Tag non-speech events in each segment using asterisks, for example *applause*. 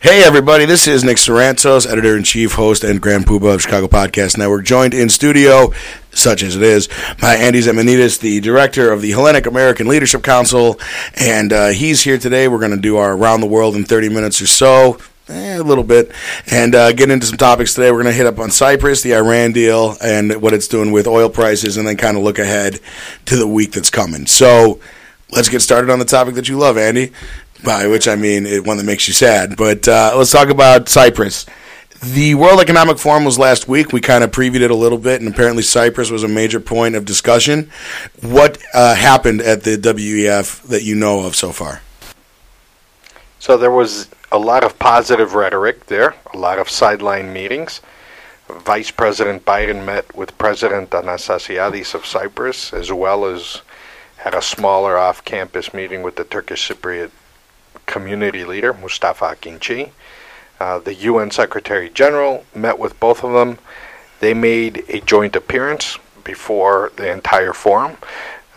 Hey, everybody, this is Nick Sorrentos, editor in chief, host, and grand poobah of Chicago Podcast Network, joined in studio, such as it is, by Andy Zemenides, the director of the Hellenic American Leadership Council. And uh, he's here today. We're going to do our Around the World in 30 minutes or so. Eh, a little bit, and uh, get into some topics today. We're going to hit up on Cyprus, the Iran deal, and what it's doing with oil prices, and then kind of look ahead to the week that's coming. So, let's get started on the topic that you love, Andy by which I mean it, one that makes you sad. But uh, let's talk about Cyprus. The World Economic Forum was last week. We kind of previewed it a little bit, and apparently Cyprus was a major point of discussion. What uh, happened at the WEF that you know of so far? So there was a lot of positive rhetoric there, a lot of sideline meetings. Vice President Biden met with President Anastasiadis of Cyprus, as well as had a smaller off campus meeting with the Turkish Cypriot community leader, Mustafa Akinci. Uh, the UN Secretary General met with both of them. They made a joint appearance before the entire forum,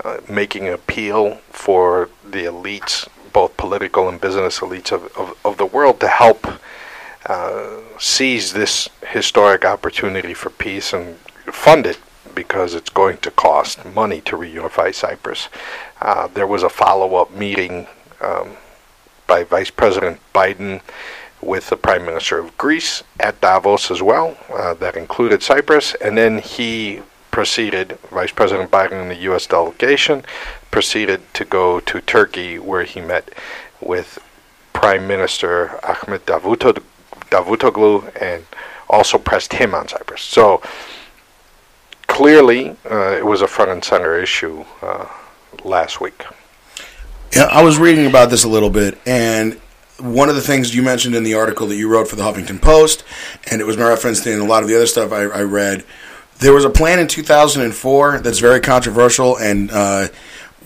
uh, making an appeal for the elites, both political and business elites of, of, of the world, to help uh, seize this historic opportunity for peace and fund it because it's going to cost money to reunify Cyprus. Uh, there was a follow up meeting um, by Vice President Biden with the Prime Minister of Greece at Davos as well. Uh, that included Cyprus. And then he proceeded, Vice President Biden and the U.S. delegation proceeded to go to Turkey where he met with Prime Minister Ahmet Davutoglu, and also pressed him on Cyprus. So clearly, uh, it was a front and center issue uh, last week. Yeah, I was reading about this a little bit, and one of the things you mentioned in the article that you wrote for the Huffington Post, and it was referenced in a lot of the other stuff I, I read. There was a plan in 2004 that's very controversial and uh,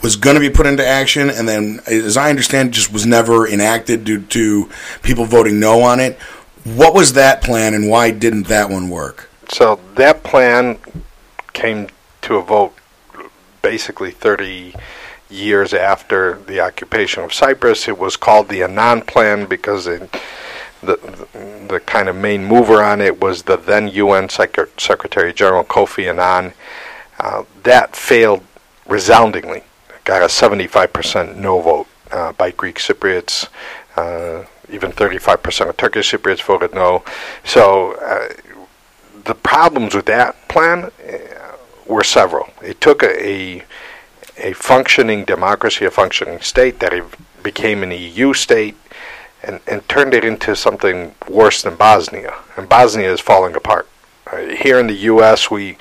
was going to be put into action, and then, as I understand, just was never enacted due to people voting no on it. What was that plan, and why didn't that one work? So that plan came to a vote basically 30 years after the occupation of Cyprus. It was called the Annan Plan because it, the, the, kind of main mover on it was the then UN Sec- Secretary General Kofi Annan. Uh, that failed resoundingly. Got a 75% no vote uh, by Greek Cypriots. Uh, even 35% of Turkish Cypriots voted no. So uh, the problems with that plan uh, were several. It took a, a a functioning democracy, a functioning state, that became an EU state, and, and turned it into something worse than Bosnia. And Bosnia is falling apart. Uh, here in the U.S., we,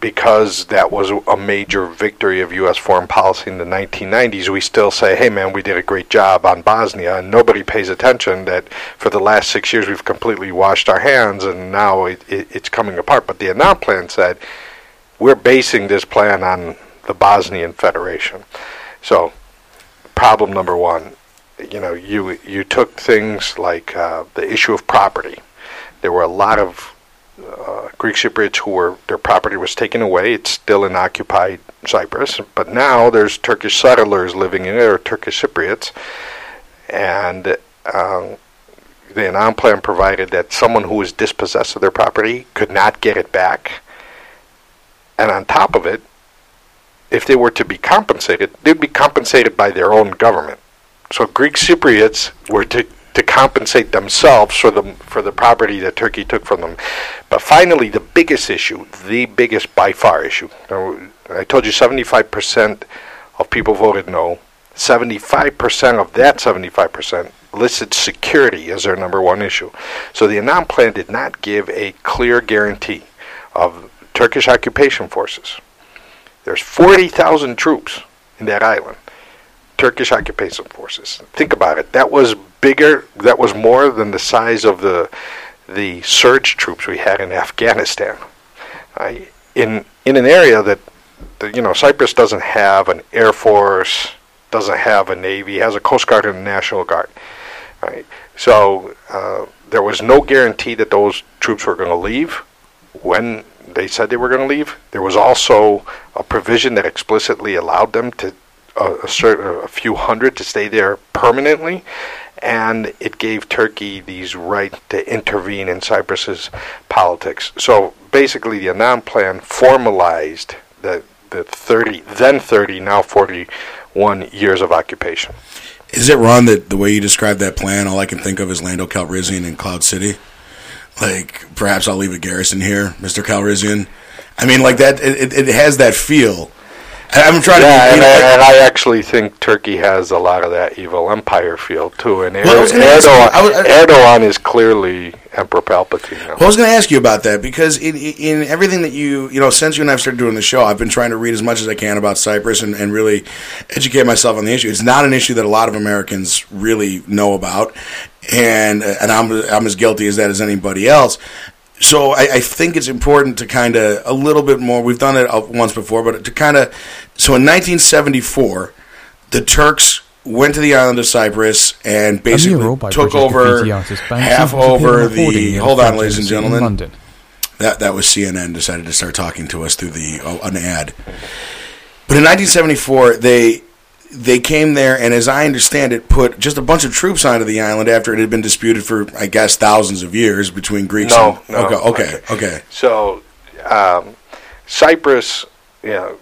because that was a major victory of U.S. foreign policy in the 1990s, we still say, hey man, we did a great job on Bosnia, and nobody pays attention that for the last six years we've completely washed our hands and now it, it, it's coming apart. But the Annan plan said, we're basing this plan on the Bosnian Federation. So, problem number one, you know, you you took things like uh, the issue of property. There were a lot of uh, Greek Cypriots who were their property was taken away. It's still in occupied Cyprus, but now there's Turkish settlers living in it, or Turkish Cypriots, and um, the Annan plan provided that someone who was dispossessed of their property could not get it back. And on top of it, if they were to be compensated, they'd be compensated by their own government. So Greek Cypriots were to, to compensate themselves for the for the property that Turkey took from them. But finally, the biggest issue, the biggest by far issue. I told you 75% of people voted no. 75% of that 75% listed security as their number one issue. So the Annan plan did not give a clear guarantee of Turkish occupation forces there's 40,000 troops in that island. Turkish occupation forces. Think about it. That was bigger. That was more than the size of the the surge troops we had in Afghanistan. Uh, in in an area that, that, you know Cyprus doesn't have an air force, doesn't have a navy, has a coast guard and a national guard. Right. So uh, there was no guarantee that those troops were going to leave when they said they were going to leave. There was also a provision that explicitly allowed them to uh, assert a few hundred to stay there permanently, and it gave Turkey these right to intervene in Cyprus's politics. So basically, the Annan Plan formalized the the 30 then 30 now 41 years of occupation. Is it wrong that the way you describe that plan, all I can think of is Lando Calrissian and Cloud City? Like, perhaps I'll leave a garrison here, Mr. Calrissian. I mean, like that. It, it has that feel. I'm trying yeah, to. And, I, and I actually think Turkey has a lot of that evil empire feel too. And well, Erdogan, Erdogan, Erdogan is clearly Emperor Palpatine. Well, I was going to ask you about that because in, in everything that you you know since you and I've started doing the show, I've been trying to read as much as I can about Cyprus and, and really educate myself on the issue. It's not an issue that a lot of Americans really know about, and and I'm I'm as guilty as that as anybody else so I, I, think it's important to kind of a little bit more. We've done it once before, but to kind of so in 1974, the Turks went to the island of Cyprus and basically took over half over the. Hold on, ladies and gentlemen. That that was CNN decided to start talking to us through the oh, an ad. But in 1974, they they came there and, as I understand it, put just a bunch of troops onto the island after it had been disputed for, I guess, thousands of years between Greeks. No, and, no. Okay, okay, okay. So, um, Cyprus, you know,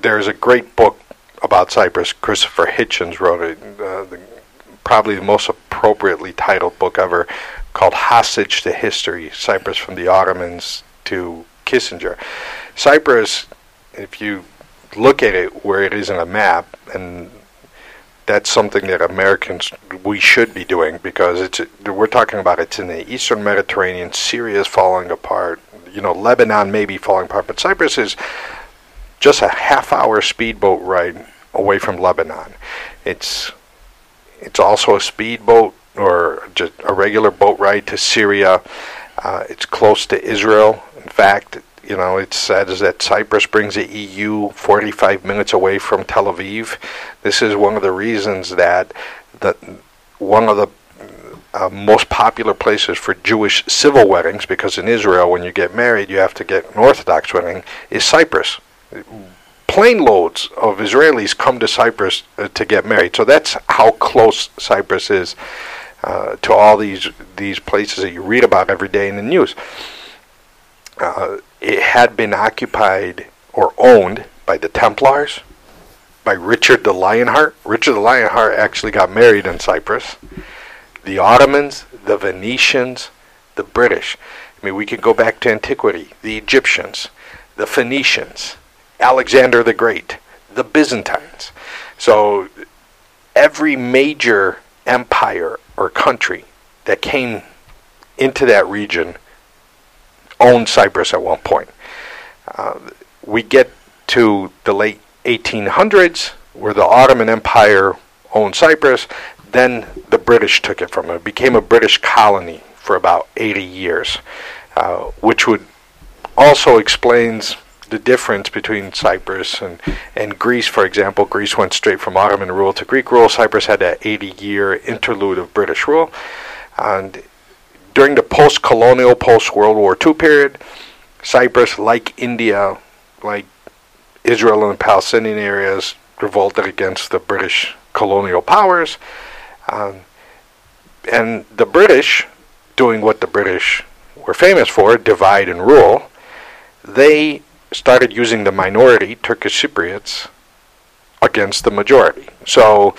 there's a great book about Cyprus. Christopher Hitchens wrote it, uh, the, probably the most appropriately titled book ever, called "Hostage to History: Cyprus from the Ottomans to Kissinger." Cyprus, if you look at it where it is in a map, and that's something that Americans we should be doing because it's we're talking about it's in the Eastern Mediterranean. Syria is falling apart. You know, Lebanon may be falling apart, but Cyprus is just a half-hour speedboat ride away from Lebanon. It's it's also a speedboat or just a regular boat ride to Syria. Uh, it's close to Israel. In fact, you know, it says that Cyprus brings the EU 45 minutes away from Tel Aviv. This is one of the reasons that the one of the uh, most popular places for Jewish civil weddings, because in Israel, when you get married, you have to get an Orthodox wedding, is Cyprus. Plane loads of Israelis come to Cyprus uh, to get married. So that's how close Cyprus is uh, to all these these places that you read about every day in the news. Uh, it had been occupied or owned by the Templars, by Richard the Lionheart. Richard the Lionheart actually got married in Cyprus. The Ottomans, the Venetians, the British. I mean, we could go back to antiquity. The Egyptians, the Phoenicians, Alexander the Great, the Byzantines. So every major empire or country that came into that region owned Cyprus at one point. Uh, we get to the late 1800s, where the Ottoman Empire owned Cyprus. Then the British took it from it. It became a British colony for about 80 years, uh, which would also explains the difference between Cyprus and, and Greece, for example. Greece went straight from Ottoman rule to Greek rule. Cyprus had that 80 year interlude of British rule. And during the post colonial, post World War II period, Cyprus, like India, like Israel and the Palestinian areas, revolted against the British colonial powers. Um, and the British, doing what the British were famous for, divide and rule, they started using the minority, Turkish Cypriots, against the majority. So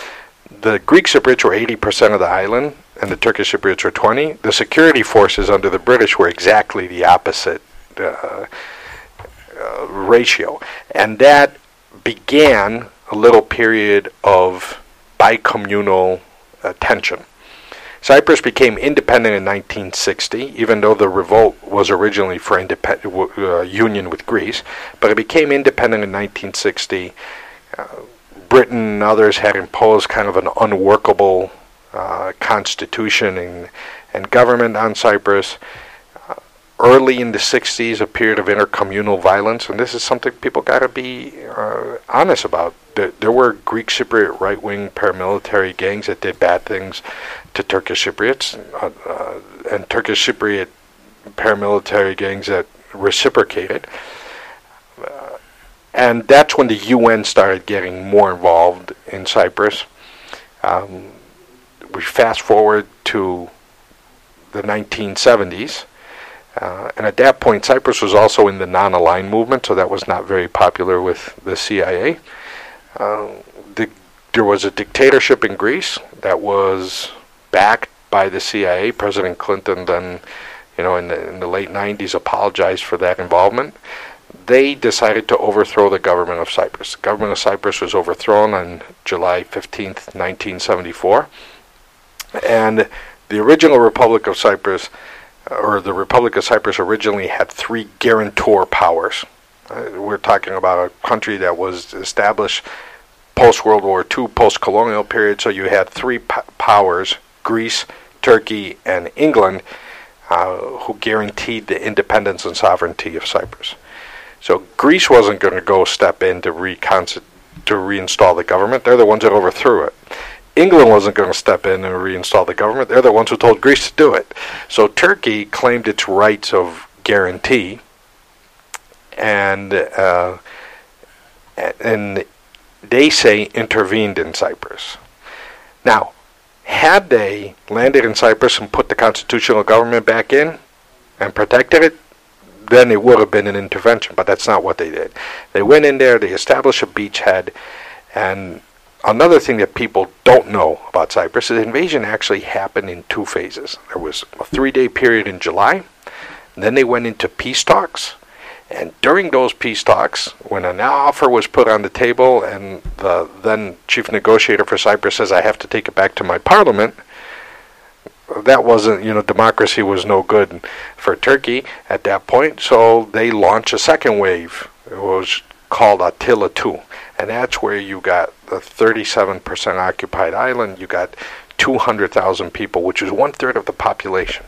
the Greek Cypriots were 80% of the island, and the Turkish Cypriots were 20. The security forces under the British were exactly the opposite uh, uh, ratio, and that began a little period of bicommunal uh, tension. Cyprus became independent in 1960, even though the revolt was originally for uh, union with Greece, but it became independent in 1960. Uh, Britain and others had imposed kind of an unworkable uh, constitution and, and government on Cyprus. Uh, early in the 60s, a period of intercommunal violence, and this is something people got to be uh, honest about. There, there, were Greek Cypriot right wing paramilitary gangs that did bad things to Turkish Cypriots, uh, uh, and Turkish Cypriot paramilitary gangs that reciprocated. And that's when the UN started getting more involved in Cyprus. Um, we fast forward to the 1970s. Uh, and at that point, Cyprus was also in the non aligned movement, so that was not very popular with the CIA. Uh, the, there was a dictatorship in Greece that was backed by the CIA. President Clinton then, you know, in the, in the late 90s apologized for that involvement. They decided to overthrow the government of Cyprus. The government of Cyprus was overthrown on July 15th, 1974. And the original Republic of Cyprus, or the Republic of Cyprus originally had three guarantor powers. Uh, we're talking about a country that was established post World War II, post colonial period, so you had three powers Greece, Turkey, and England uh, who guaranteed the independence and sovereignty of Cyprus. So Greece wasn't going to go step in to, reconst- to reinstall the government. They're the ones that overthrew it. England wasn't going to step in and reinstall the government. They're the ones who told Greece to do it. So Turkey claimed its rights of guarantee, and uh, and they say intervened in Cyprus. Now, had they landed in Cyprus and put the constitutional government back in and protected it, then it would have been an intervention. But that's not what they did. They went in there, they established a beachhead, and Another thing that people don't know about Cyprus is the invasion actually happened in two phases. There was a three day period in July, then they went into peace talks. And during those peace talks, when an offer was put on the table and the then chief negotiator for Cyprus says, I have to take it back to my parliament, that wasn't, you know, democracy was no good for Turkey at that point. So they launched a second wave. It was called Attila II and that's where you got the 37% occupied island. You got 200,000 people, which is one third of the population,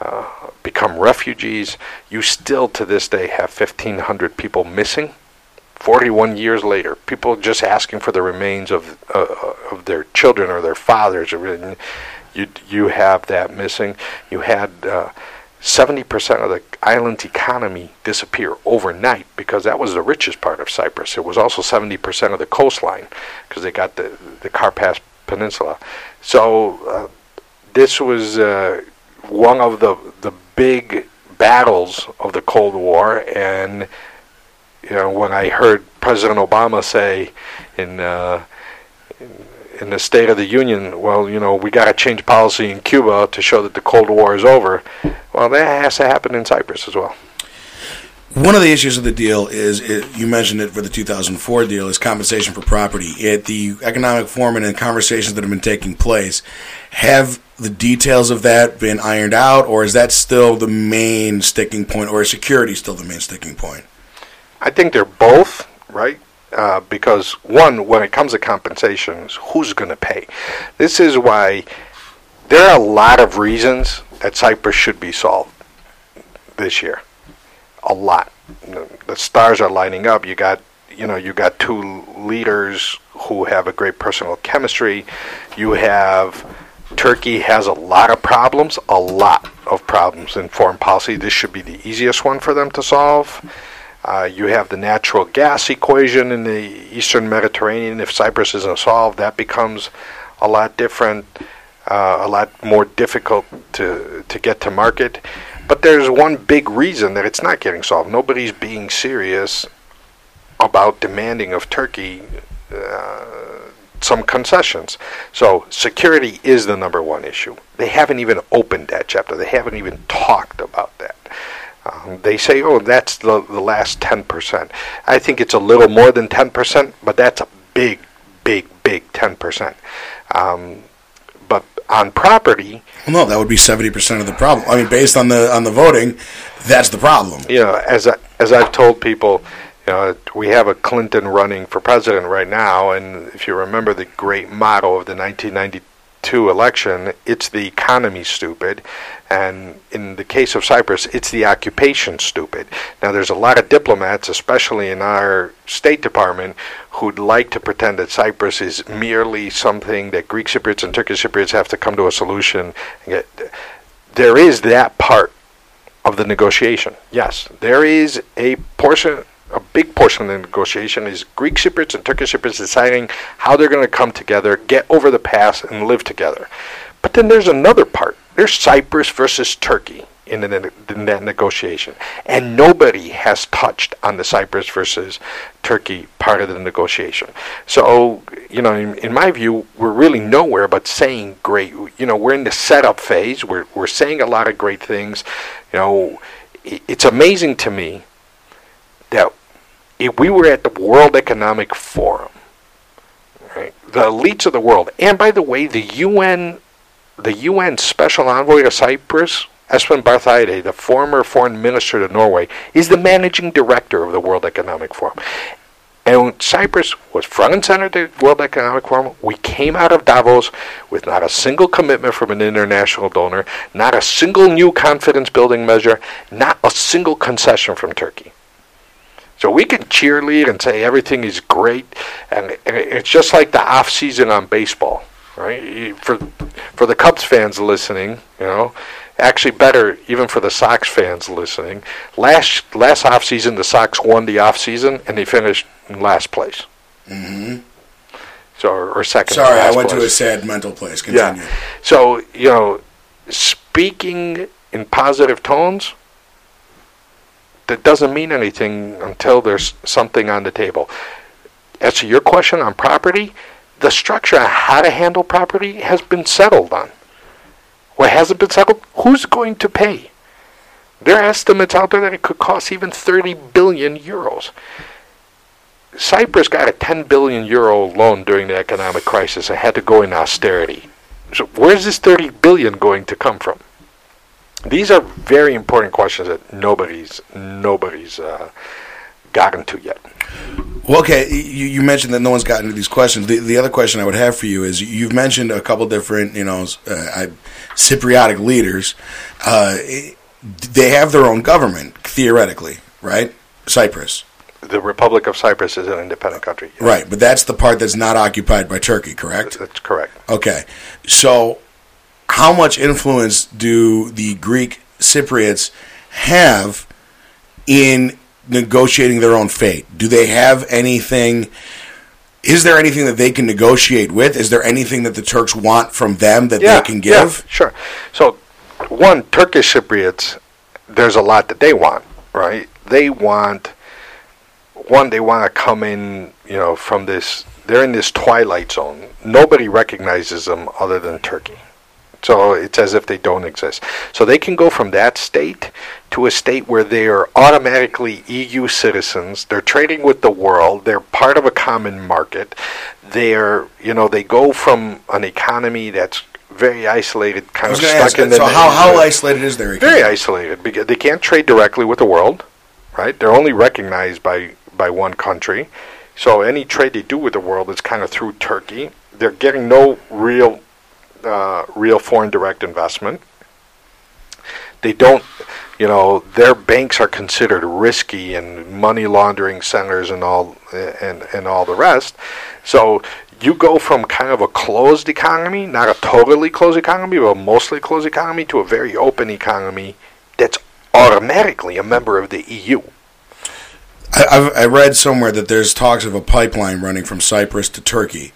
uh, become refugees. You still, to this day, have 1,500 people missing. 41 years later, people just asking for the remains of uh, of their children or their fathers. You you have that missing. You had. Uh, 70% of the island's economy disappear overnight because that was the richest part of Cyprus. It was also 70% of the coastline because they got the, the Karpass Peninsula. So uh, this was uh, one of the, the big battles of the Cold War. And, you know, when I heard President Obama say in, uh, in in the State of the Union, well, you know, we got to change policy in Cuba to show that the Cold War is over. Well, that has to happen in Cyprus as well. One of the issues of the deal is it, you mentioned it for the 2004 deal is compensation for property. At the economic forum and in conversations that have been taking place, have the details of that been ironed out, or is that still the main sticking point, or is security still the main sticking point? I think they're both right. Uh, because one, when it comes to compensations, who's going to pay? This is why there are a lot of reasons that Cyprus should be solved this year. A lot. The stars are lining up. You got, you know, you got two leaders who have a great personal chemistry. You have Turkey has a lot of problems, a lot of problems in foreign policy. This should be the easiest one for them to solve. Uh, you have the natural gas equation in the eastern Mediterranean. If Cyprus isn't solved, that becomes a lot different, uh, a lot more difficult to, to get to market. But there's one big reason that it's not getting solved. Nobody's being serious about demanding of Turkey uh, some concessions. So security is the number one issue. They haven't even opened that chapter. They haven't even talked about that. Um, they say, oh, that's the, the last 10%. I think it's a little more than 10%, but that's a big, big, big 10%. Um, but on property. Well, no, that would be 70% of the problem. I mean, based on the on the voting, that's the problem. You know, as, I, as I've told people, you know, we have a Clinton running for president right now, and if you remember the great motto of the 1992 election, it's the economy stupid, and in the case of Cyprus, it's the occupation stupid. Now, there's a lot of diplomats, especially in our State Department, who'd like to pretend that Cyprus is merely something that Greek Cypriots and Turkish Cypriots have to come to a solution. There is that part of the negotiation. Yes, there is a portion a big portion of the negotiation is Greek Cypriots and Turkish Cypriots deciding how they're going to come together, get over the past, and live together. But then there's another part. There's Cyprus versus Turkey in, the, in that negotiation. And nobody has touched on the Cyprus versus Turkey part of the negotiation. So, you know, in, in, my view, we're really nowhere but saying great. You know, we're in the setup phase. We're, we're saying a lot of great things. You know, it, it's amazing to me that if we were at the World Economic Forum, right, the elites of the world, and by the way, the UN, the UN Special Envoy to Cyprus Espen Barth the former foreign minister to Norway, is the managing director of the World Economic Forum. And Cyprus was front and center at the World Economic Forum. We came out of Davos with not a single commitment from an international donor, not a single new confidence building measure, not a single concession from Turkey. So we can cheerlead and say everything is great, and, and it's just like the off season on baseball, right? For for the Cubs fans listening, you know, actually better even for the Sox fans listening. Last last off season, the Sox won the off season and they finished in last place. Mm-hmm. So or, or second. Sorry, I went place. to a sad mental place. Continue. Yeah. So you know, speaking in positive tones. That doesn't mean anything until there's something on the table. As to your question on property, the structure on how to handle property has been settled on. What hasn't been settled? Who's going to pay? There are estimates out there that it could cost even 30 billion euros. Cyprus got a 10 billion euro loan during the economic crisis and had to go in austerity. So where's this 30 billion going to come from? These are very important questions that nobody's nobody's uh, gotten to yet. Well, okay, you, you, mentioned that no one's gotten to these questions. The, the other question I would have for you is you've mentioned a couple different, you know, uh, Cypriotic leaders. Uh, they have their own government, theoretically, right? Cyprus. The Republic of Cyprus is an independent country. Yes. Right, but that's the part that's not occupied by Turkey, correct? That's correct. Okay. So, how much influence do the Greek Cypriots have in negotiating their own fate? Do they have anything? Is there anything that they can negotiate with? Is there anything that the Turks want from them that yeah, they can give? Yeah, sure. So, one, Turkish Cypriots, there's a lot that they want, right? They want, one, they want to come in, you know, from this, they're in this twilight zone. Nobody recognizes them other than Turkey. So it's as if they don't exist. So they can go from that state to a state where they are automatically EU citizens. They're trading with the world. They're part of a common market. They're, you know, they go from an economy that's very isolated, kind of stuck ask, in the. So how, how isolated is their economy? Very isolated because they can't trade directly with the world, right? They're only recognized by by one country. So any trade they do with the world is kind of through Turkey. They're getting no real uh, real foreign direct investment. They don't, you know, their banks are considered risky and money laundering centers and all and and all the rest. So you go from kind of a closed economy, not a totally closed economy, but a mostly closed economy, to a very open economy that's automatically a member of the EU. I, I read somewhere that there's talks of a pipeline running from Cyprus to Turkey.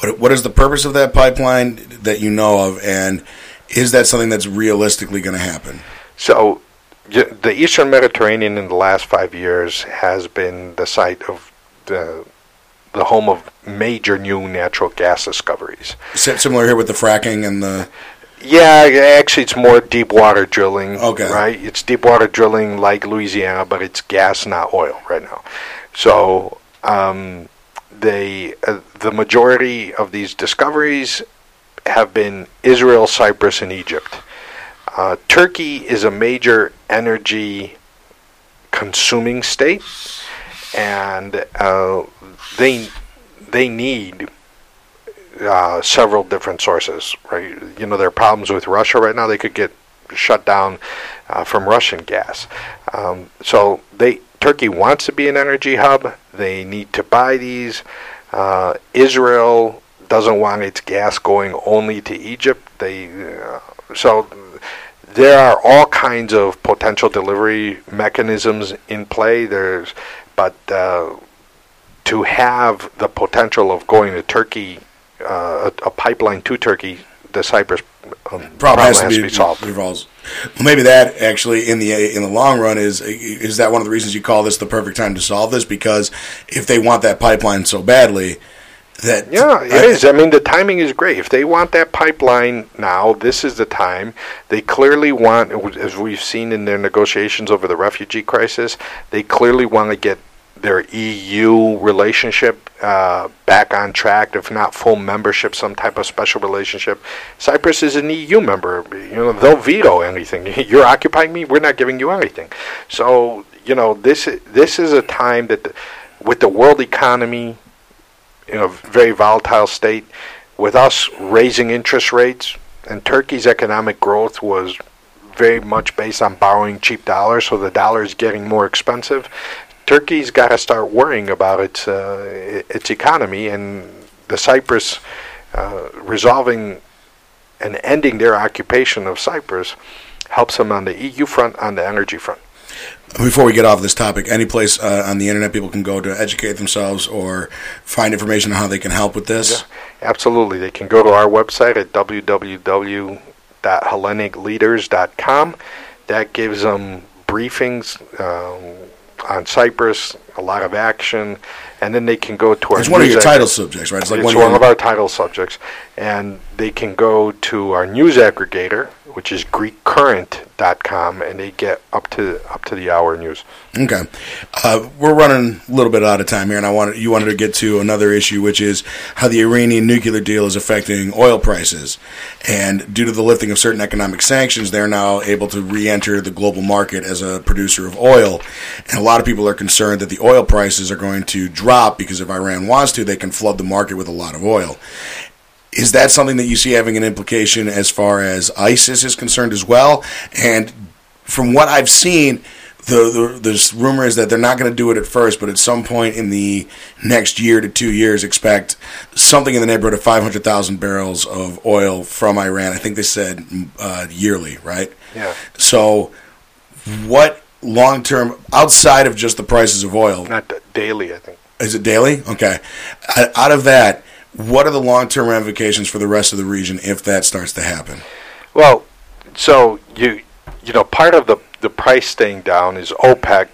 What, what is the purpose of that pipeline that you know of, and is that something that's realistically going to happen? So, the Eastern Mediterranean in the last five years has been the site of the the home of major new natural gas discoveries. Similar here with the fracking and the. Yeah, actually, it's more deep water drilling. Okay. Right? It's deep water drilling like Louisiana, but it's gas, not oil, right now. So, um, they uh, the majority of these discoveries have been Israel, Cyprus, and Egypt. Uh, Turkey is a major energy consuming state, and uh, they they need uh, several different sources. Right, you know, there are problems with Russia right now. They could get shut down uh, from Russian gas. Um, so they Turkey wants to be an energy hub. They need to buy these. Uh, Israel doesn't want its gas going only to Egypt. They uh, so there are all kinds of potential delivery mechanisms in play. There's but uh, to have the potential of going to Turkey, uh, a, a, pipeline to Turkey the Cyprus um, problem has to be, solved. Revolves. Well, maybe that actually in the in the long run is is that one of the reasons you call this the perfect time to solve this because if they want that pipeline so badly. That yeah, it I, is. I mean, the timing is great. If they want that pipeline now, this is the time. They clearly want, as we've seen in their negotiations over the refugee crisis, they clearly want to get their EU relationship uh, back on track, if not full membership, some type of special relationship. Cyprus is an EU member. You know, they'll veto anything. *laughs* You're occupying me. We're not giving you anything. So you know, this this is a time that, the, with the world economy in a very volatile state, with us raising interest rates, and Turkey's economic growth was very much based on borrowing cheap dollars, so the dollar is getting more expensive. Turkey's got to start worrying about its uh, its economy, and the Cyprus uh, resolving and ending their occupation of Cyprus helps them on the EU front, on the energy front. Before we get off this topic, any place uh, on the internet people can go to educate themselves or find information on how they can help with this? Yeah, absolutely. They can go to our website at www.hellenicleaders.com. That gives them briefings. Um, on Cyprus, a lot of action, and then they can go to our. It's one of your title subjects, right? It's, like it's one, one of our title subjects, and they can go to our news aggregator, which is GreekCurrent.com, and they get up to up to the hour news. Okay, uh, we're running a little bit out of time here, and I wanted you wanted to get to another issue, which is how the Iranian nuclear deal is affecting oil prices, and due to the lifting of certain economic sanctions, they're now able to re-enter the global market as a producer of oil, and a lot of people are concerned that the oil prices are going to drop because if Iran wants to, they can flood the market with a lot of oil. Is that something that you see having an implication as far as ISIS is concerned as well? And from what I've seen, the, the this rumor is that they're not going to do it at first, but at some point in the next year to two years, expect something in the neighborhood of 500,000 barrels of oil from Iran. I think they said uh, yearly, right? Yeah. So, what long term, outside of just the prices of oil? Not daily, I think. Is it daily? Okay. Out of that, what are the long term ramifications for the rest of the region if that starts to happen? Well, so you you know part of the the price staying down is OPEC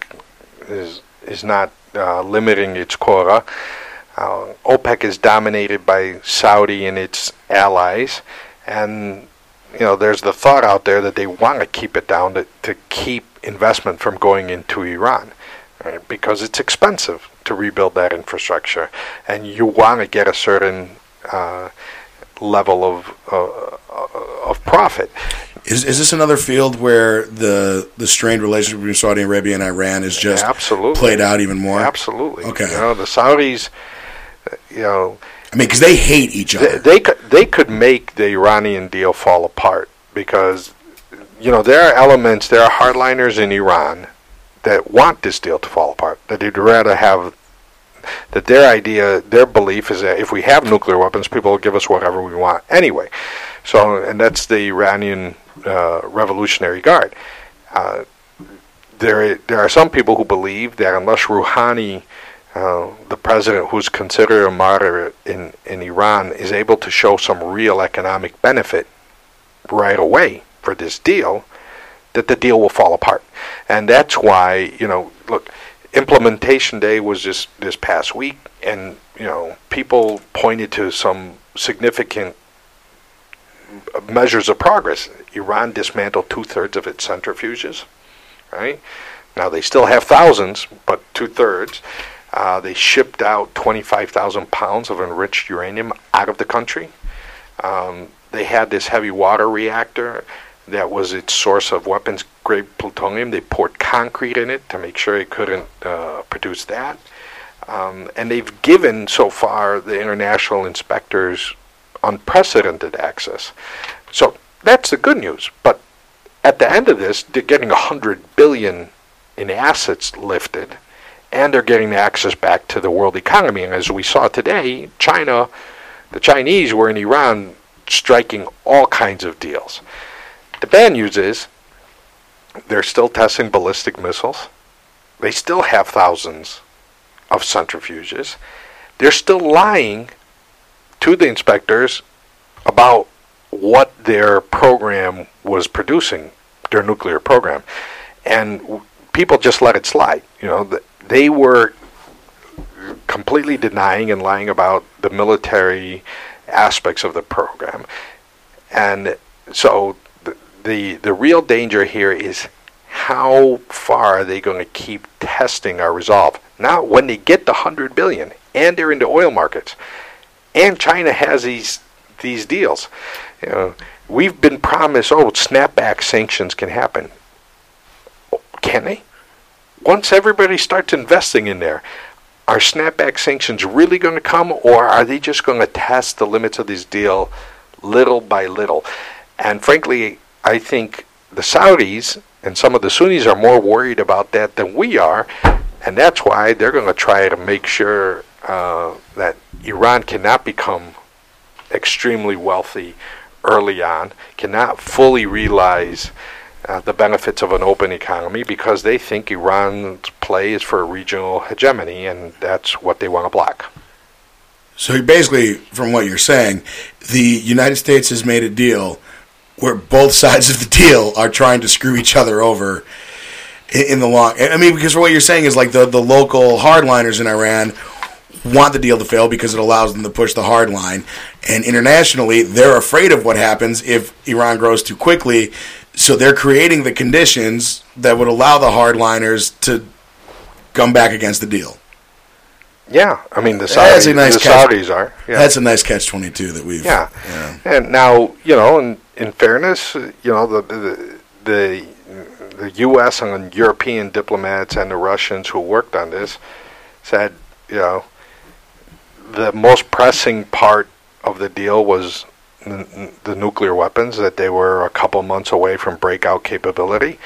is is not uh, limiting its quota. Uh, OPEC is dominated by Saudi and its allies, and you know there's the thought out there that they want to keep it down to, to keep investment from going into Iran, right? because it's expensive to rebuild that infrastructure, and you want to get a certain uh, level of uh, of profit. Is, is this another field where the the strained relationship between Saudi Arabia and Iran is just absolutely played out even more? Absolutely. Okay. You know the Saudis, you know. I mean, because they hate each other. They, they could they could make the Iranian deal fall apart because you know there are elements, there are hardliners in Iran that want this deal to fall apart. That they'd rather have that their idea, their belief is that if we have nuclear weapons, people will give us whatever we want anyway. So, and that's the Iranian uh, Revolutionary Guard. Uh, there, there are some people who believe that unless Rouhani, uh, the president who's considered a martyr in, in Iran, is able to show some real economic benefit right away for this deal, that the deal will fall apart. And that's why, you know, look, implementation day was just this past week, and, you know, people pointed to some significant measures of progress. Iran dismantled two thirds of its centrifuges, right? Now they still have thousands, but two thirds. Uh, they shipped out 25,000 pounds of enriched uranium out of the country. Um, they had this heavy water reactor that was its source of weapons grade plutonium. They poured concrete in it to make sure it couldn't uh, produce that. Um, and they've given so far the international inspectors unprecedented access. So that's the good news. But at the end of this, they're getting 100 billion in assets lifted, and they're getting access back to the world economy. And as we saw today, China, the Chinese were in Iran striking all kinds of deals. The bad news is they're still testing ballistic missiles. They still have thousands of centrifuges. They're still lying to the inspectors about what their program was producing, their nuclear program, and people just let it slide. You know, th- they were completely denying and lying about the military aspects of the program, and so the the, real danger here is how far are they going to keep testing our resolve? Now, when they get the hundred billion and they're into oil markets, and China has these these deals, you know, we've been promised, oh, snapback sanctions can happen. Can they? Once everybody starts investing in there, are snapback sanctions really going to come, or are they just going to test the limits of this deal little by little? And frankly, I think the Saudis and some of the Sunnis are more worried about that than we are, and that's why they're going to try to make sure uh, that Iran cannot become extremely wealthy early on, cannot fully realize uh, the benefits of an open economy because they think Iran's play is for regional hegemony, and that's what they want to block. So basically, from what you're saying, the United States has made a deal where both sides of the deal are trying to screw each other over in the long. I mean, because what you're saying is like the the local hardliners in Iran want the deal to fail because it allows them to push the hard line, and internationally they're afraid of what happens if Iran grows too quickly. So they're creating the conditions that would allow the hardliners to come back against the deal. Yeah, I mean the Saudis, nice the catch. Saudis are. Yeah. That's a nice catch twenty two that we've. Yeah. yeah. And now, you know, in, in fairness, you know, the, the the U.S. and European diplomats and the Russians who worked on this said, you know, the most pressing part of the deal was n- the nuclear weapons that they were a couple months away from breakout capability,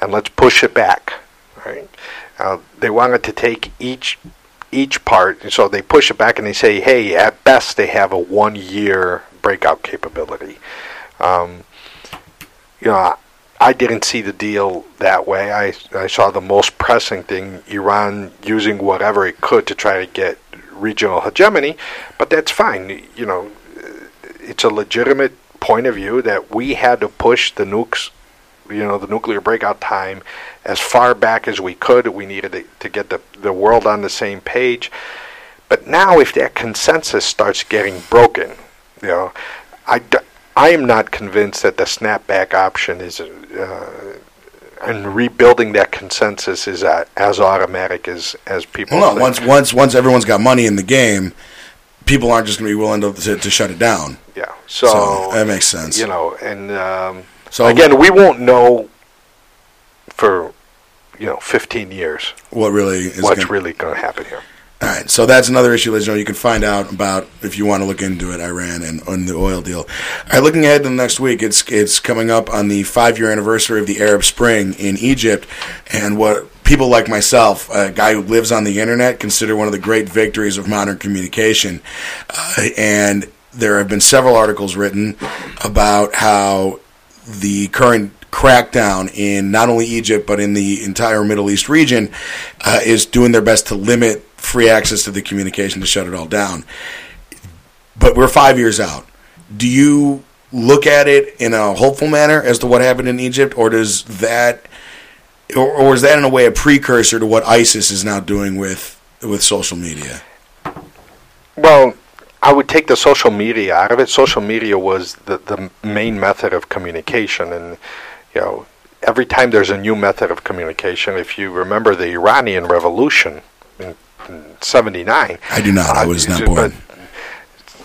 and let's push it back. Right? Uh, they wanted to take each each part, and so they push it back and they say, hey, at best they have a one year breakout capability. Um, you know, I, I didn't see the deal that way. I, I saw the most pressing thing Iran using whatever it could to try to get regional hegemony, but that's fine. You know, it's a legitimate point of view that we had to push the nukes, you know, the nuclear breakout time as far back as we could. We needed to, to get the, the world on the same page. But now, if that consensus starts getting broken, you know, I, I am not convinced that the snapback option is, uh, and rebuilding that consensus is uh, as automatic as, as people Well, no, once once once everyone's got money in the game, people aren't just going to be willing to, to to shut it down. Yeah. So, So, that makes sense. You know, and um, So again, we won't know for you know 15 years what really is what's gonna, really going to happen here. All right, so that's another issue, ladies and gentlemen. You can find out about if you want to look into it, Iran and on the oil deal. All right, looking ahead to the next week, it's it's coming up on the five year anniversary of the Arab Spring in Egypt, and what people like myself, a guy who lives on the internet, consider one of the great victories of modern communication. Uh, and there have been several articles written about how the current crackdown in not only Egypt but in the entire Middle East region uh, is doing their best to limit free access to the communication to shut it all down. But we're five years out. Do you look at it in a hopeful manner as to what happened in Egypt, or does that, or, or is that in a way a precursor to what ISIS is now doing with with social media? Well, I would take the social media out of it. Social media was the, the main method of communication, and you know, every time there's a new method of communication, if you remember the Iranian Revolution in, in '79, I do not. I was not born.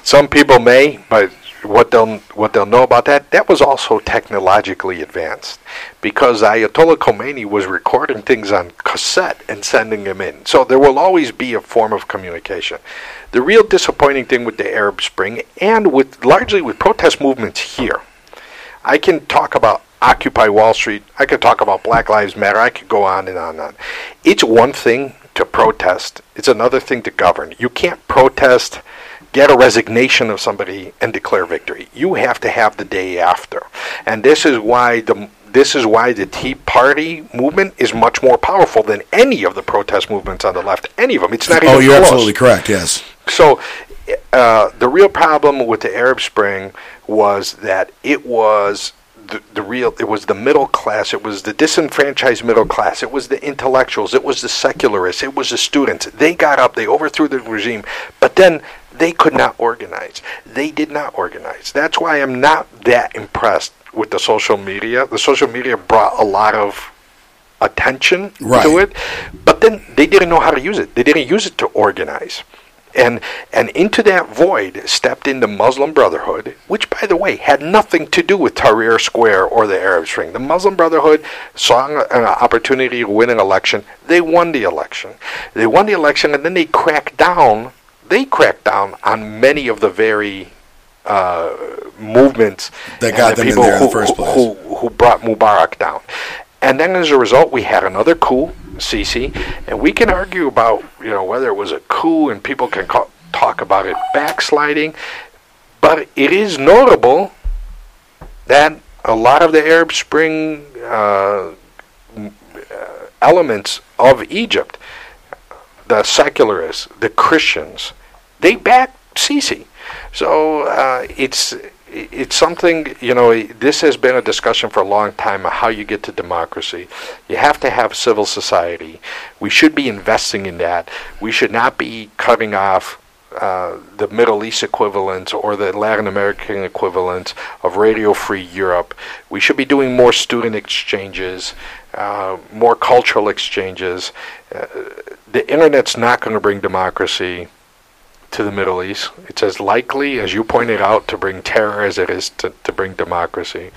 Some people may, but what they'll what they'll know about that that was also technologically advanced because Ayatollah Khomeini was recording things on cassette and sending them in. So there will always be a form of communication. The real disappointing thing with the Arab Spring and with largely with protest movements here, I can talk about Occupy Wall Street. I could talk about Black Lives Matter. I could go on and on and on. It's one thing to protest. It's another thing to govern. You can't protest, get a resignation of somebody, and declare victory. You have to have the day after. And this is why the this is why the Tea Party movement is much more powerful than any of the protest movements on the left. Any of them. It's not even Oh, you're close. absolutely correct. Yes. So, uh, the real problem with the Arab Spring was that it was the, the real it was the middle class it was the disenfranchised middle class it was the intellectuals it was the secularists it was the students. They got up they overthrew the regime but then they could not organize. They did not organize. That's why i'm not that impressed with the social media. The social media brought a lot of attention Right. to it but then they didn't know how to use it. They didn't use it to organize and and into that void stepped in the Muslim Brotherhood, which, by the way, had nothing to do with Tahrir Square or the Arab Spring. The Muslim Brotherhood saw an opportunity to win an election. They won the election. They won the election, and then they cracked down. They cracked down on many of the very uh, movements That got them in there in the first place. Who, who brought Mubarak down. And then as a result, we had another coup, Sisi, and we can argue about you know whether it was a coup, and people can ca- talk about it backsliding, but it is notable that a lot of the Arab Spring uh, uh, elements of Egypt, the secularists, the Christians, they back Sisi. So uh, it's it's something you know. This has been a discussion for a long time of how you get to democracy. You have to have civil society. We should be investing in that. We should not be cutting off uh, the Middle East equivalent or the Latin American equivalent of Radio Free Europe. We should be doing more student exchanges, uh, more cultural exchanges. Uh, the internet's not going to bring democracy to the Middle East. It's as likely, as you pointed out, to bring terror as it is to, to bring democracy.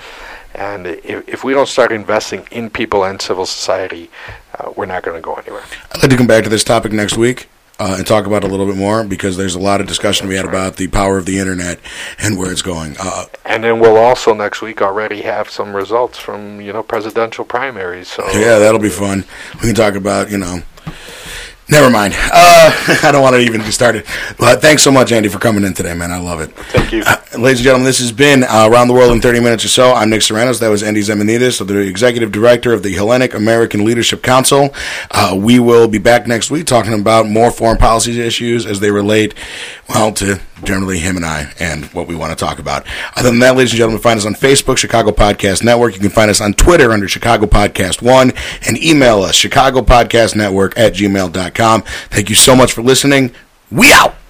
And if, if we don't start investing in people and civil society, uh, we're not going to go anywhere. I'd like to come back to this topic next week uh, and talk about it a little bit more because there's a lot of discussion we had about the power of the internet and where it's going. Uh, And then we'll also next week already have some results from you know presidential primaries. So yeah, that'll be fun. We can talk about, you know. Never mind. Uh, *laughs* I don't want to even get started. But thanks so much, Andy, for coming in today, man. I love it. Thank you. Uh, ladies and gentlemen, this has been uh, Around the World in 30 Minutes or So. I'm Nick Serranos. That was Andy Zemenides, the Executive Director of the Hellenic American Leadership Council. Uh, we will be back next week talking about more foreign policy issues as they relate, well, to generally him and I and what we want to talk about. Other than that, ladies and gentlemen, find us on Facebook, Chicago Podcast Network. You can find us on Twitter under Chicago Podcast One and email us, Chicago Podcast Network at gmail.com. Thank you so much for listening. We out.